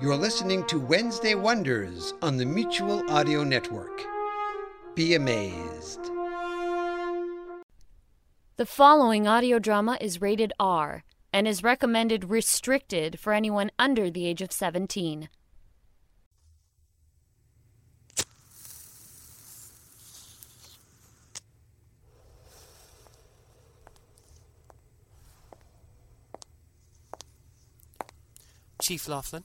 You're listening to Wednesday Wonders on the Mutual Audio Network. Be amazed. The following audio drama is rated R and is recommended restricted for anyone under the age of 17. Chief Laughlin,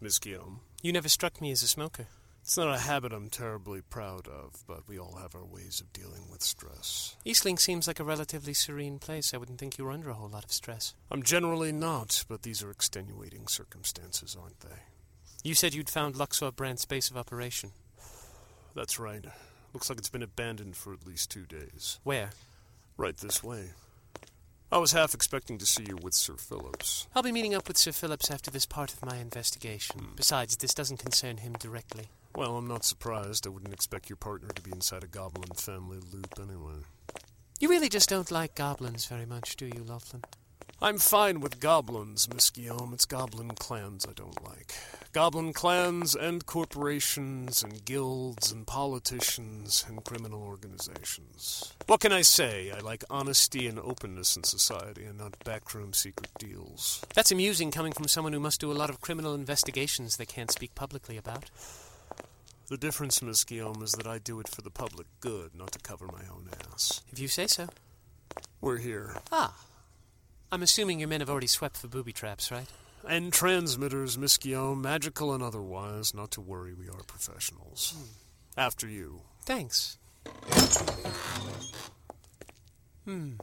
Miss Guillaume. you never struck me as a smoker. It's not a habit I'm terribly proud of, but we all have our ways of dealing with stress. Eastling seems like a relatively serene place. I wouldn't think you were under a whole lot of stress. I'm generally not, but these are extenuating circumstances, aren't they? You said you'd found Luxor Brand's base of operation. That's right. Looks like it's been abandoned for at least two days. Where? Right this way. I was half expecting to see you with Sir Phillips. I'll be meeting up with Sir Phillips after this part of my investigation. Hmm. Besides, this doesn't concern him directly. Well, I'm not surprised. I wouldn't expect your partner to be inside a goblin family loop anyway. You really just don't like goblins very much, do you, Laughlin? I'm fine with goblins, Miss Guillaume. It's goblin clans I don't like. Goblin clans and corporations and guilds and politicians and criminal organizations. What can I say? I like honesty and openness in society and not backroom secret deals. That's amusing coming from someone who must do a lot of criminal investigations they can't speak publicly about. The difference, Miss Guillaume, is that I do it for the public good, not to cover my own ass. If you say so. We're here. Ah. I'm assuming your men have already swept for booby traps, right? And transmitters, Miss Guillaume, magical and otherwise. Not to worry, we are professionals. After you. Thanks. Hmm.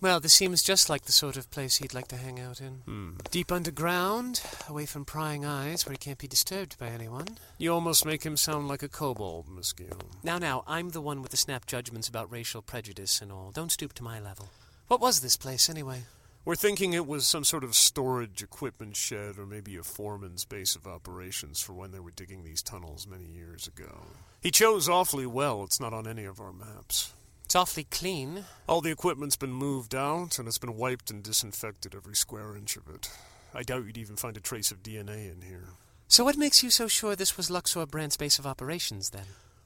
Well, this seems just like the sort of place he'd like to hang out in. Hmm. Deep underground, away from prying eyes, where he can't be disturbed by anyone. You almost make him sound like a kobold, Miss Guillaume. Now, now, I'm the one with the snap judgments about racial prejudice and all. Don't stoop to my level. What was this place, anyway? We're thinking it was some sort of storage equipment shed or maybe a foreman's base of operations for when they were digging these tunnels many years ago. He chose awfully well. It's not on any of our maps. It's awfully clean. All the equipment's been moved out, and it's been wiped and disinfected every square inch of it. I doubt you'd even find a trace of DNA in here. So, what makes you so sure this was Luxor Brand's base of operations, then?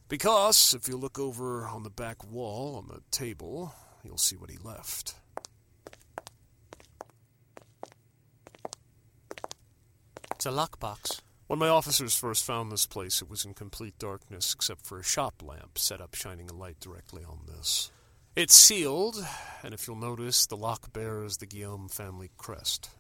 Because if you look over on the back wall on the table, you'll see what he left. It's a lockbox. When my officers first found this place, it was in complete darkness except for a shop lamp set up shining a light directly on this. It's sealed, and if you'll notice, the lock bears the Guillaume family crest.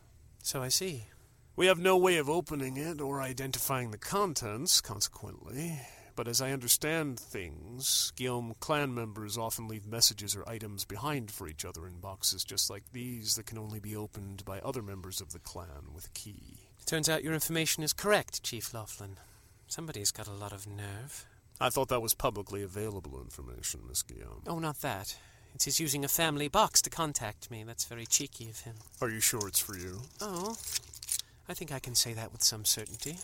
So I see. We have no way of opening it or identifying the contents, consequently. But as I understand things, Guillaume clan members often leave messages or items behind for each other in boxes just like these that can only be opened by other members of the clan with a key. Turns out your information is correct, Chief Laughlin. Somebody's got a lot of nerve. I thought that was publicly available information, Miss Guillaume. Oh, not that. It's his using a family box to contact me. That's very cheeky of him. Are you sure it's for you? Oh, I think I can say that with some certainty.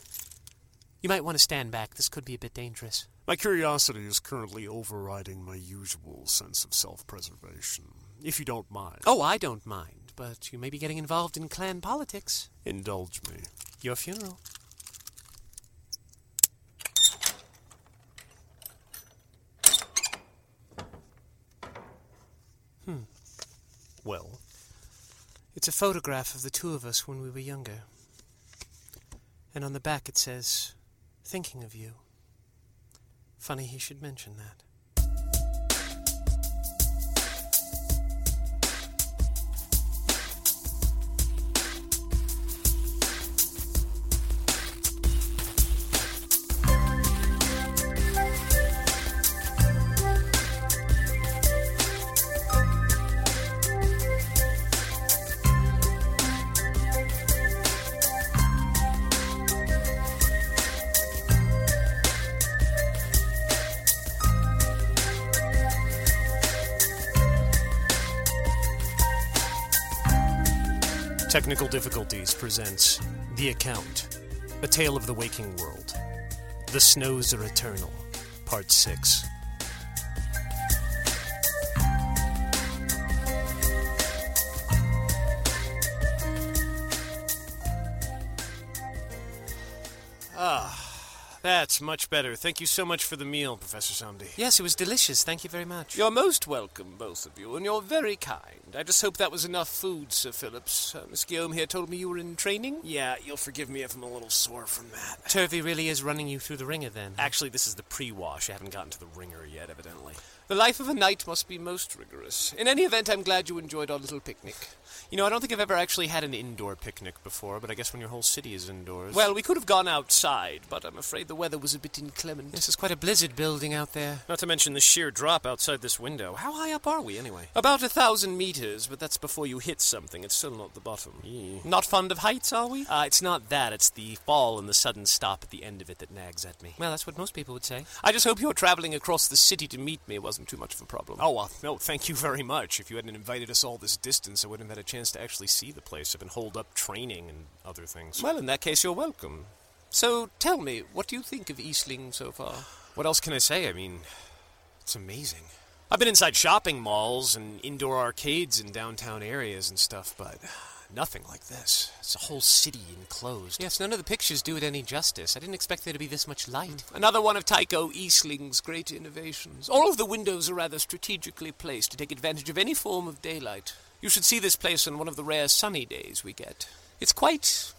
You might want to stand back. This could be a bit dangerous. My curiosity is currently overriding my usual sense of self preservation. If you don't mind. Oh, I don't mind, but you may be getting involved in clan politics. Indulge me. Your funeral. Hmm. Well, It's a photograph of the two of us when we were younger. And on the back it says, Thinking of you. Funny he should mention that. Technical Difficulties presents The Account A Tale of the Waking World. The Snows Are Eternal, Part 6. Ah, That's much better. Thank you so much for the meal, Professor Somdi. Yes, it was delicious. Thank you very much. You're most welcome, both of you, and you're very kind. I just hope that was enough food, Sir Phillips. Uh, Miss Guillaume here told me you were in training. Yeah, you'll forgive me if I'm a little sore from that. Turvey really is running you through the ringer then. Actually, this is the pre-wash. I haven't gotten to the ringer yet, evidently. The life of a knight must be most rigorous. In any event, I'm glad you enjoyed our little picnic. You know, I don't think I've ever actually had an indoor picnic before, but I guess when your whole city is indoors. Well, we could have gone outside, but I'm afraid the weather was a bit inclement. This is quite a blizzard building out there. Not to mention the sheer drop outside this window. How high up are we, anyway? About a thousand meters, but that's before you hit something. It's still not the bottom. Not fond of heights, are we? Uh, it's not that. It's the fall and the sudden stop at the end of it that nags at me. Well, that's what most people would say. I just hope your traveling across the city to meet me wasn't too much of a problem. Oh, well, no, thank you very much. If you hadn't invited us all this distance, I wouldn't have had a chance to actually see the place. I've been holed up training and other things. Well, in that case, you're welcome. So tell me, what do you think of Eastling so far? What else can I say? I mean, it's amazing. I've been inside shopping malls and indoor arcades in downtown areas and stuff, but nothing like this. It's a whole city enclosed. Yes, none of the pictures do it any justice. I didn't expect there to be this much light. Hmm. Another one of Tycho Eastling's great innovations. All of the windows are rather strategically placed to take advantage of any form of daylight. You should see this place on one of the rare sunny days we get. It's quite,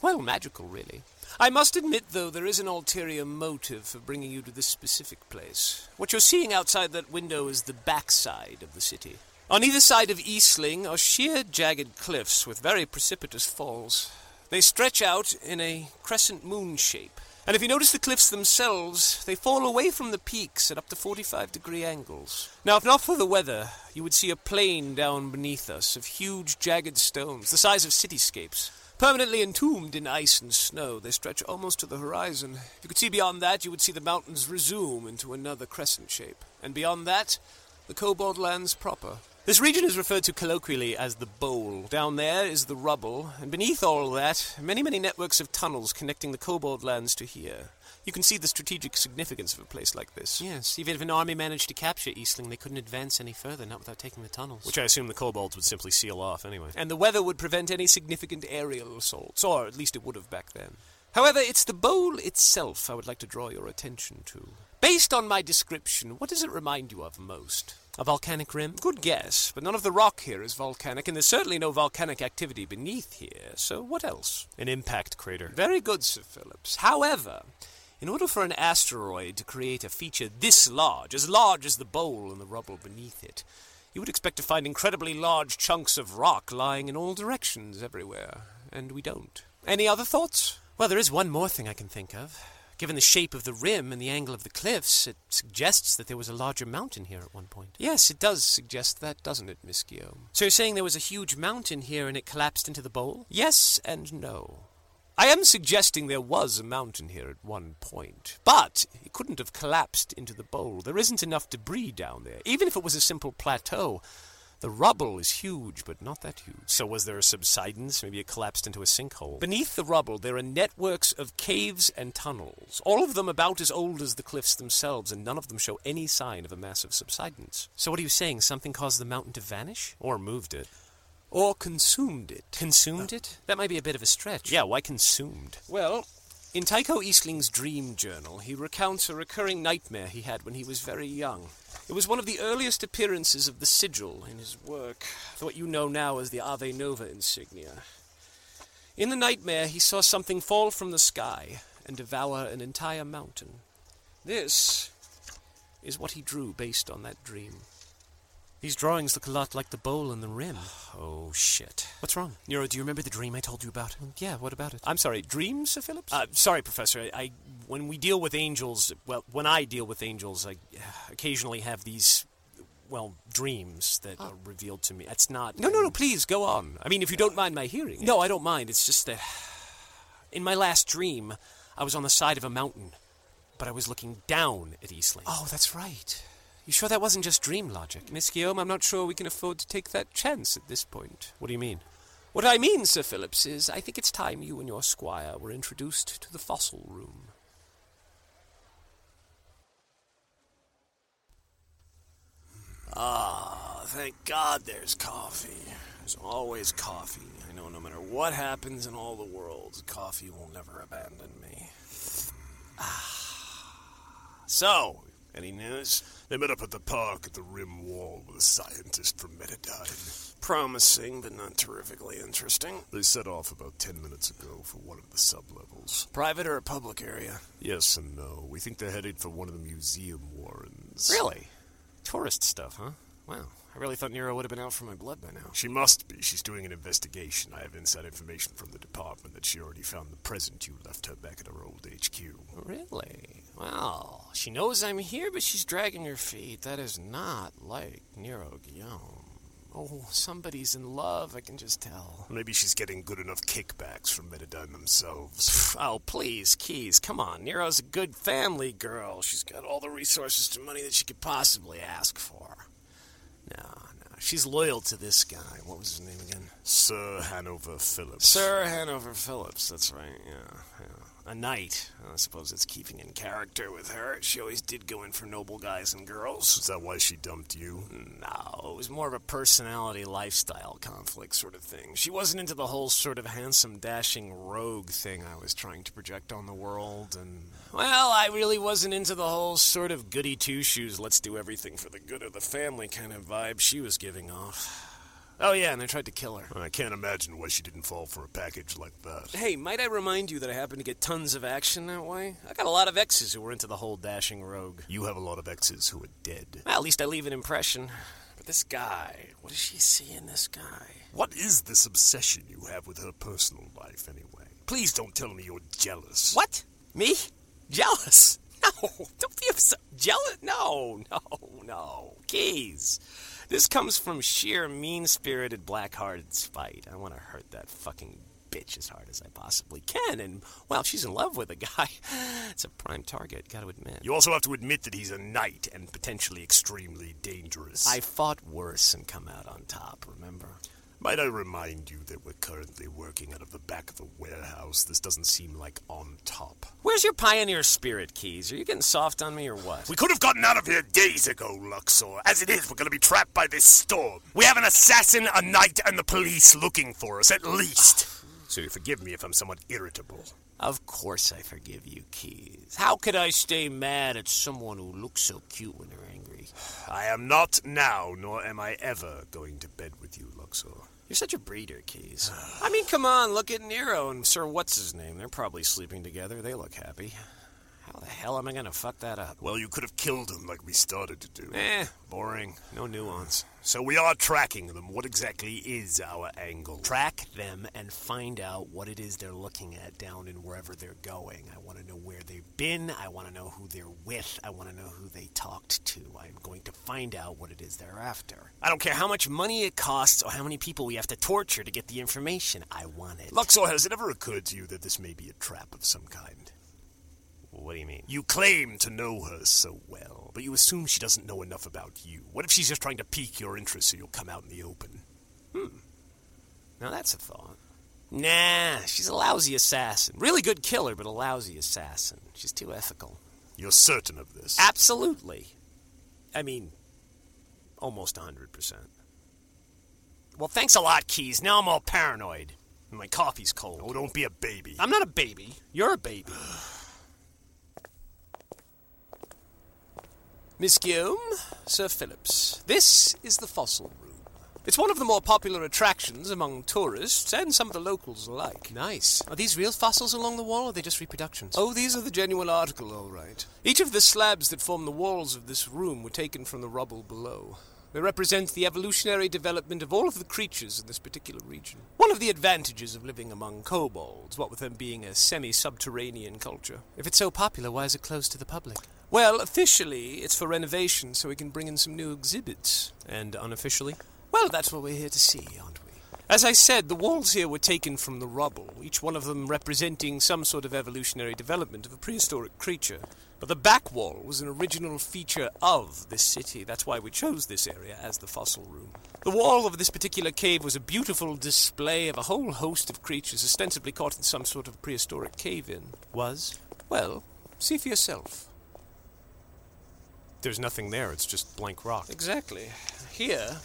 well, magical, really. I must admit, though, there is an ulterior motive for bringing you to this specific place. What you're seeing outside that window is the backside of the city. On either side of Eastling are sheer, jagged cliffs with very precipitous falls. They stretch out in a crescent moon shape. And if you notice the cliffs themselves, they fall away from the peaks at up to 45 degree angles. Now, if not for the weather, you would see a plain down beneath us of huge, jagged stones, the size of cityscapes. Permanently entombed in ice and snow, they stretch almost to the horizon. If you could see beyond that, you would see the mountains resume into another crescent shape. And beyond that, the Cobalt Lands proper. This region is referred to colloquially as the Bowl. Down there is the rubble, and beneath all that, many, many networks of tunnels connecting the Cobalt Lands to here. You can see the strategic significance of a place like this. Yes, even if an army managed to capture Eastling, they couldn't advance any further, not without taking the tunnels. Which I assume the kobolds would simply seal off anyway. And the weather would prevent any significant aerial assaults, or at least it would have back then. However, it's the bowl itself I would like to draw your attention to. Based on my description, what does it remind you of most? A volcanic rim? Good guess, but none of the rock here is volcanic, and there's certainly no volcanic activity beneath here, so what else? An impact crater. Very good, Sir Phillips. However, in order for an asteroid to create a feature this large, as large as the bowl and the rubble beneath it, you would expect to find incredibly large chunks of rock lying in all directions everywhere, and we don't. Any other thoughts? Well, there is one more thing I can think of. Given the shape of the rim and the angle of the cliffs, it suggests that there was a larger mountain here at one point. Yes, it does suggest that, doesn't it, Miss Guillaume? So you're saying there was a huge mountain here and it collapsed into the bowl? Yes and no. I am suggesting there was a mountain here at one point, but it couldn't have collapsed into the bowl. There isn't enough debris down there, even if it was a simple plateau. The rubble is huge, but not that huge. So was there a subsidence? Maybe it collapsed into a sinkhole. Beneath the rubble, there are networks of caves and tunnels, all of them about as old as the cliffs themselves, and none of them show any sign of a massive subsidence. So what are you saying? Something caused the mountain to vanish? Or moved it? Or consumed it. Consumed it? That might be a bit of a stretch. Yeah, why consumed? Well, in Tycho Eastling's dream journal, he recounts a recurring nightmare he had when he was very young. It was one of the earliest appearances of the sigil in his work, what you know now as the Ave Nova insignia. In the nightmare, he saw something fall from the sky and devour an entire mountain. This is what he drew based on that dream. These drawings look a lot like the bowl and the rim. Oh, shit. What's wrong? Nyro, do you remember the dream I told you about? Mm, yeah, what about it? I'm sorry, dreams, Sir Phillips? Uh, sorry, Professor. I, I, when we deal with angels, well, when I deal with angels, I uh, occasionally have these, well, dreams that ah. are revealed to me. That's not. No, no, no, please, go on. I mean, if you don't mind my hearing. No, I don't mind. It's just that in my last dream, I was on the side of a mountain, but I was looking down at Eastling. Oh, that's right. You sure that wasn't just dream logic? Miss Guillaume, I'm not sure we can afford to take that chance at this point. What do you mean? What I mean, Sir Phillips, is I think it's time you and your squire were introduced to the fossil room. Ah, thank God there's coffee. There's always coffee. I know no matter what happens in all the world, coffee will never abandon me. Ah. So, any news? They met up at the park at the rim wall with a scientist from Metadyne. Promising, but not terrifically interesting. They set off about ten minutes ago for one of the sublevels. Private or a public area? Yes and no. We think they're headed for one of the museum warrens. Really? Tourist stuff, huh? Wow. I really thought Nyro would have been out for my blood by now. She must be. She's doing an investigation. I have inside information from the department that she already found the present you left her back at her old HQ. Really? Well, she knows I'm here, but she's dragging her feet. That is not like Nyro Guillaume. Oh, somebody's in love, I can just tell. Maybe she's getting good enough kickbacks from Metadyne themselves. Oh, please, Keys, come on. Nyro's a good family girl. She's got all the resources and money that she could possibly ask for. No, no. She's loyal to this guy. What was his name again? Sir Hanover Phillips. Sir Hanover Phillips, that's right, yeah, yeah. A knight. I suppose it's keeping in character with her. She always did go in for noble guys and girls. Is that why she dumped you? No, it was more of a personality lifestyle conflict sort of thing. She wasn't into the whole sort of handsome, dashing rogue thing I was trying to project on the world, and. Well, I really wasn't into the whole sort of goody two shoes, let's do everything for the good of the family kind of vibe she was giving off. Oh, yeah, and I tried to kill her. I can't imagine why she didn't fall for a package like that. Hey, might I remind you that I happen to get tons of action that way? I got a lot of exes who were into the whole dashing rogue. You have a lot of exes who are dead. Well, at least I leave an impression. But this guy, what does she see in this guy? What is this obsession you have with her personal life, anyway? Please don't tell me you're jealous. What? Me? Jealous? No, don't be upset. Jealous? No, no, no. Keys. This comes from sheer mean spirited, black hearted spite. I want to hurt that fucking bitch as hard as I possibly can. And, well, she's in love with a guy. It's a prime target, gotta admit. You also have to admit that he's a knight and potentially extremely dangerous. I fought worse and come out on top, remember? Might I remind you that we're currently working out of the back of the warehouse? This doesn't seem like on top. Where's your pioneer spirit, Keys? Are you getting soft on me or what? We could have gotten out of here days ago, Luxor. As it is, we're going to be trapped by this storm. We have an assassin, a knight, and the police looking for us, at least. so you forgive me if I'm somewhat irritable. Of course I forgive you, Keys. How could I stay mad at someone who looks so cute when they're angry? I am not now, nor am I ever going to bed with you, Luxor. You're such a breeder, Keys. I mean, come on, look at Nyro and Sir What's His Name. They're probably sleeping together. They look happy. How the hell am I gonna fuck that up? Well, you could have killed him like we started to do. Eh, boring. No nuance. So we are tracking them. What exactly is our angle? Track them and find out what it is they're looking at down in wherever they're going. I want to know where they've been. I want to know who they're with. I want to know who they talked to. I'm going to find out what it is they're after. I don't care how much money it costs or how many people we have to torture to get the information. I want it. Luxor, has it ever occurred to you that this may be a trap of some kind? What do you mean? You claim to know her so well, but you assume she doesn't know enough about you. What if she's just trying to pique your interest so you'll come out in the open? Hmm. Now that's a thought. Nah, she's a lousy assassin. Really good killer, but a lousy assassin. She's too ethical. You're certain of this? Absolutely. I mean, almost 100%. Well, thanks a lot, Keys. Now I'm all paranoid. My coffee's cold. Oh, don't be a baby. I'm not a baby. You're a baby. Miss Guillaume, Sir Phillips, this is the fossil room. It's one of the more popular attractions among tourists and some of the locals alike. Nice. Are these real fossils along the wall, or are they just reproductions? Oh, these are the genuine article, all right. Each of the slabs that form the walls of this room were taken from the rubble below. They represent the evolutionary development of all of the creatures in this particular region. One of the advantages of living among kobolds, what with them being a semi subterranean culture. If it's so popular, why is it closed to the public? Well, officially, it's for renovation so we can bring in some new exhibits. And unofficially? Well, that's what we're here to see, aren't we? As I said, the walls here were taken from the rubble, each one of them representing some sort of evolutionary development of a prehistoric creature. But the back wall was an original feature of this city. That's why we chose this area as the fossil room. The wall of this particular cave was a beautiful display of a whole host of creatures ostensibly caught in some sort of prehistoric cave in. Was? Well, see for yourself. There's nothing there, it's just blank rock. Exactly. Here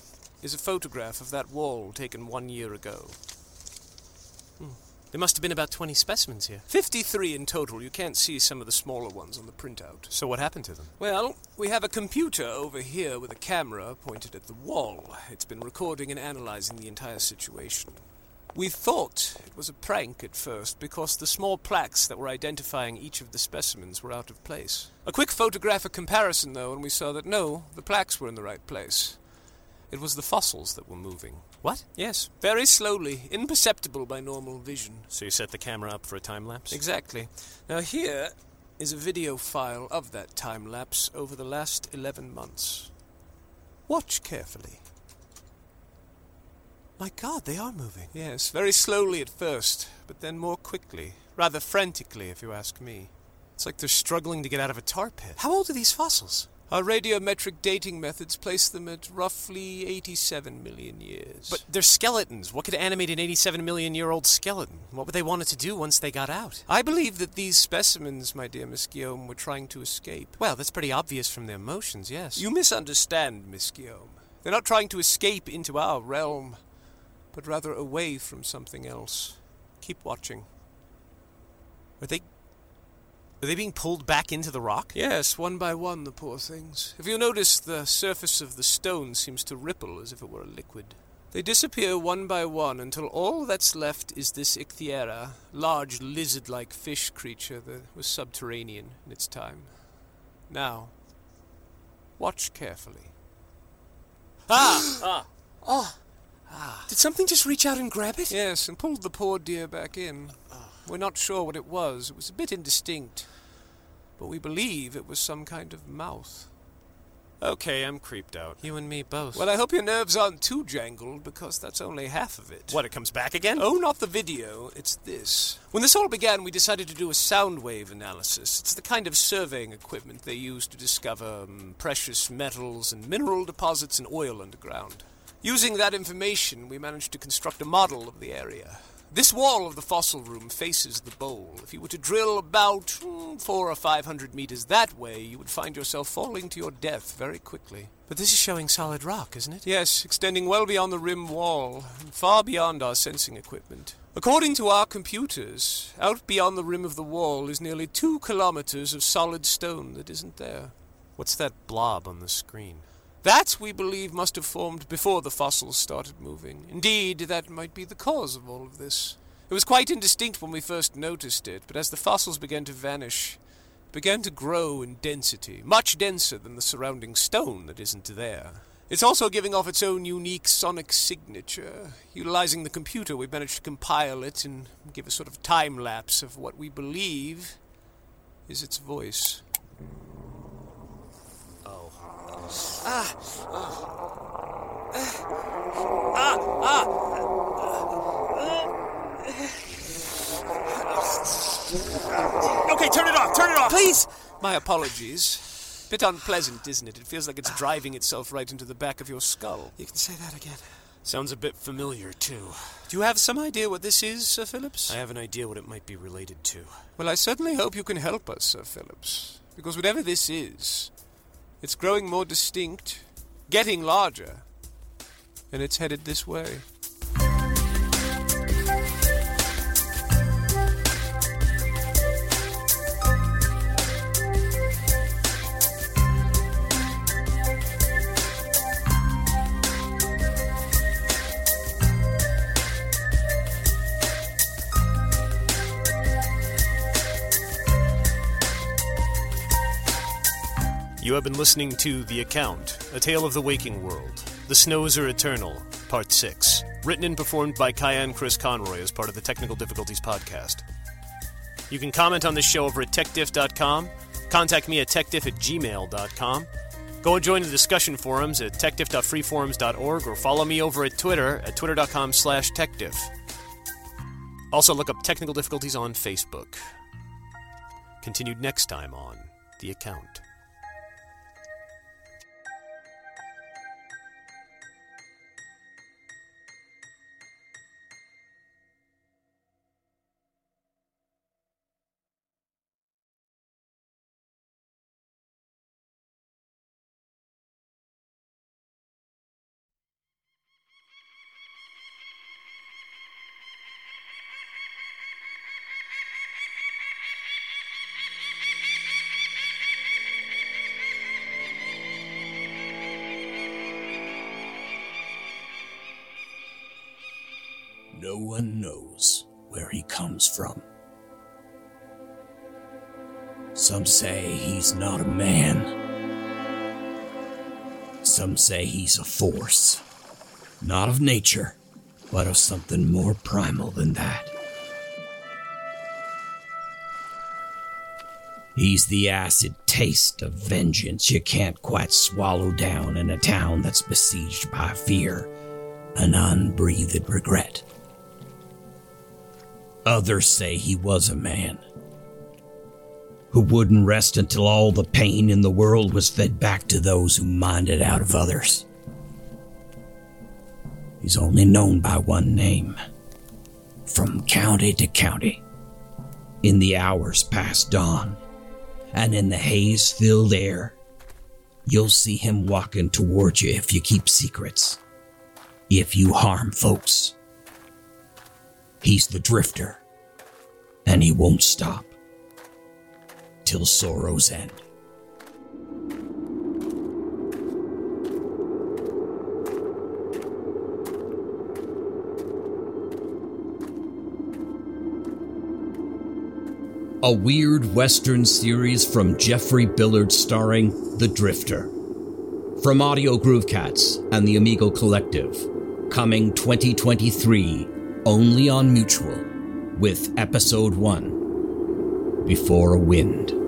is a photograph of that wall taken one year ago. Hmm. There must have been about 20 specimens here. 53 in total. You can't see some of the smaller ones on the printout. So what happened to them? Well, we have a computer over here with a camera pointed at the wall. It's been recording and analyzing the entire situation. We thought it was a prank at first because the small plaques that were identifying each of the specimens were out of place. A quick photographic comparison, though, and we saw that no, the plaques were in the right place. It was the fossils that were moving. What? Yes, very slowly, imperceptible by normal vision. So you set the camera up for a time lapse? Exactly. Now, here is a video file of that time lapse over the last 11 months. Watch carefully. My god, they are moving. Yes, very slowly at first, but then more quickly. Rather frantically, if you ask me. It's like they're struggling to get out of a tar pit. How old are these fossils? Our radiometric dating methods place them at roughly 87 million years. But they're skeletons. What could animate an 87 million year old skeleton? What would they want it to do once they got out? I believe that these specimens, my dear Miss Guillaume, were trying to escape. Well, that's pretty obvious from their motions, yes. You misunderstand, Miss Guillaume. They're not trying to escape into our realm, but rather away from something else. Keep watching. Are they are they being pulled back into the rock? Yes, one by one, the poor things. If you notice, the surface of the stone seems to ripple as if it were a liquid. They disappear one by one until all that's left is this Ichthyera, large lizard like fish creature that was subterranean in its time. Now, watch carefully. Ah! ah! Oh! Ah. Did something just reach out and grab it? Yes, and pulled the poor dear back in. We're not sure what it was. It was a bit indistinct. But we believe it was some kind of mouth. Okay, I'm creeped out. You and me both. Well, I hope your nerves aren't too jangled, because that's only half of it. What, it comes back again? Oh, not the video. It's this. When this all began, we decided to do a sound wave analysis. It's the kind of surveying equipment they use to discover um, precious metals and mineral deposits and oil underground. Using that information, we managed to construct a model of the area. This wall of the fossil room faces the bowl. If you were to drill about mm, four or five hundred meters that way, you would find yourself falling to your death very quickly. But this is showing solid rock, isn't it? Yes, extending well beyond the rim wall, and far beyond our sensing equipment. According to our computers, out beyond the rim of the wall is nearly two kilometers of solid stone that isn't there. What's that blob on the screen? That, we believe, must have formed before the fossils started moving. Indeed, that might be the cause of all of this. It was quite indistinct when we first noticed it, but as the fossils began to vanish, it began to grow in density, much denser than the surrounding stone that isn't there. It's also giving off its own unique sonic signature. Utilizing the computer, we managed to compile it and give a sort of time lapse of what we believe is its voice. Ah! Ah! Ah! Okay, turn it off! Turn it off! Please! My apologies. Bit unpleasant, isn't it? It feels like it's driving itself right into the back of your skull. You can say that again. Sounds a bit familiar, too. Do you have some idea what this is, Sir Phillips? I have an idea what it might be related to. Well, I certainly hope you can help us, Sir Phillips. Because whatever this is, it's growing more distinct, getting larger, and it's headed this way. You have been listening to The Account, A Tale of the Waking World. The Snows Are Eternal, Part 6. Written and performed by Kyan Chris Conroy as part of the Technical Difficulties podcast. You can comment on this show over at techdiff.com, contact me at techdiff at gmail.com, go and join the discussion forums at techdiff.freeforums.org, or follow me over at Twitter at twitter.com slash techdiff. Also look up Technical Difficulties on Facebook. Continued next time on the account. Where he comes from. Some say he's not a man. Some say he's a force. Not of nature, but of something more primal than that. He's the acid taste of vengeance you can't quite swallow down in a town that's besieged by fear and unbreathed regret. Others say he was a man who wouldn't rest until all the pain in the world was fed back to those who mined it out of others. He's only known by one name from county to county, in the hours past dawn, and in the haze filled air. You'll see him walking towards you if you keep secrets, if you harm folks. He's the drifter, and he won't stop till sorrow's end. A weird Western series from Jeffrey Billard starring The Drifter. From Audio Groove Cats and the Amigo Collective. Coming 2023 only on Mutual with Episode 1 Before a Wind.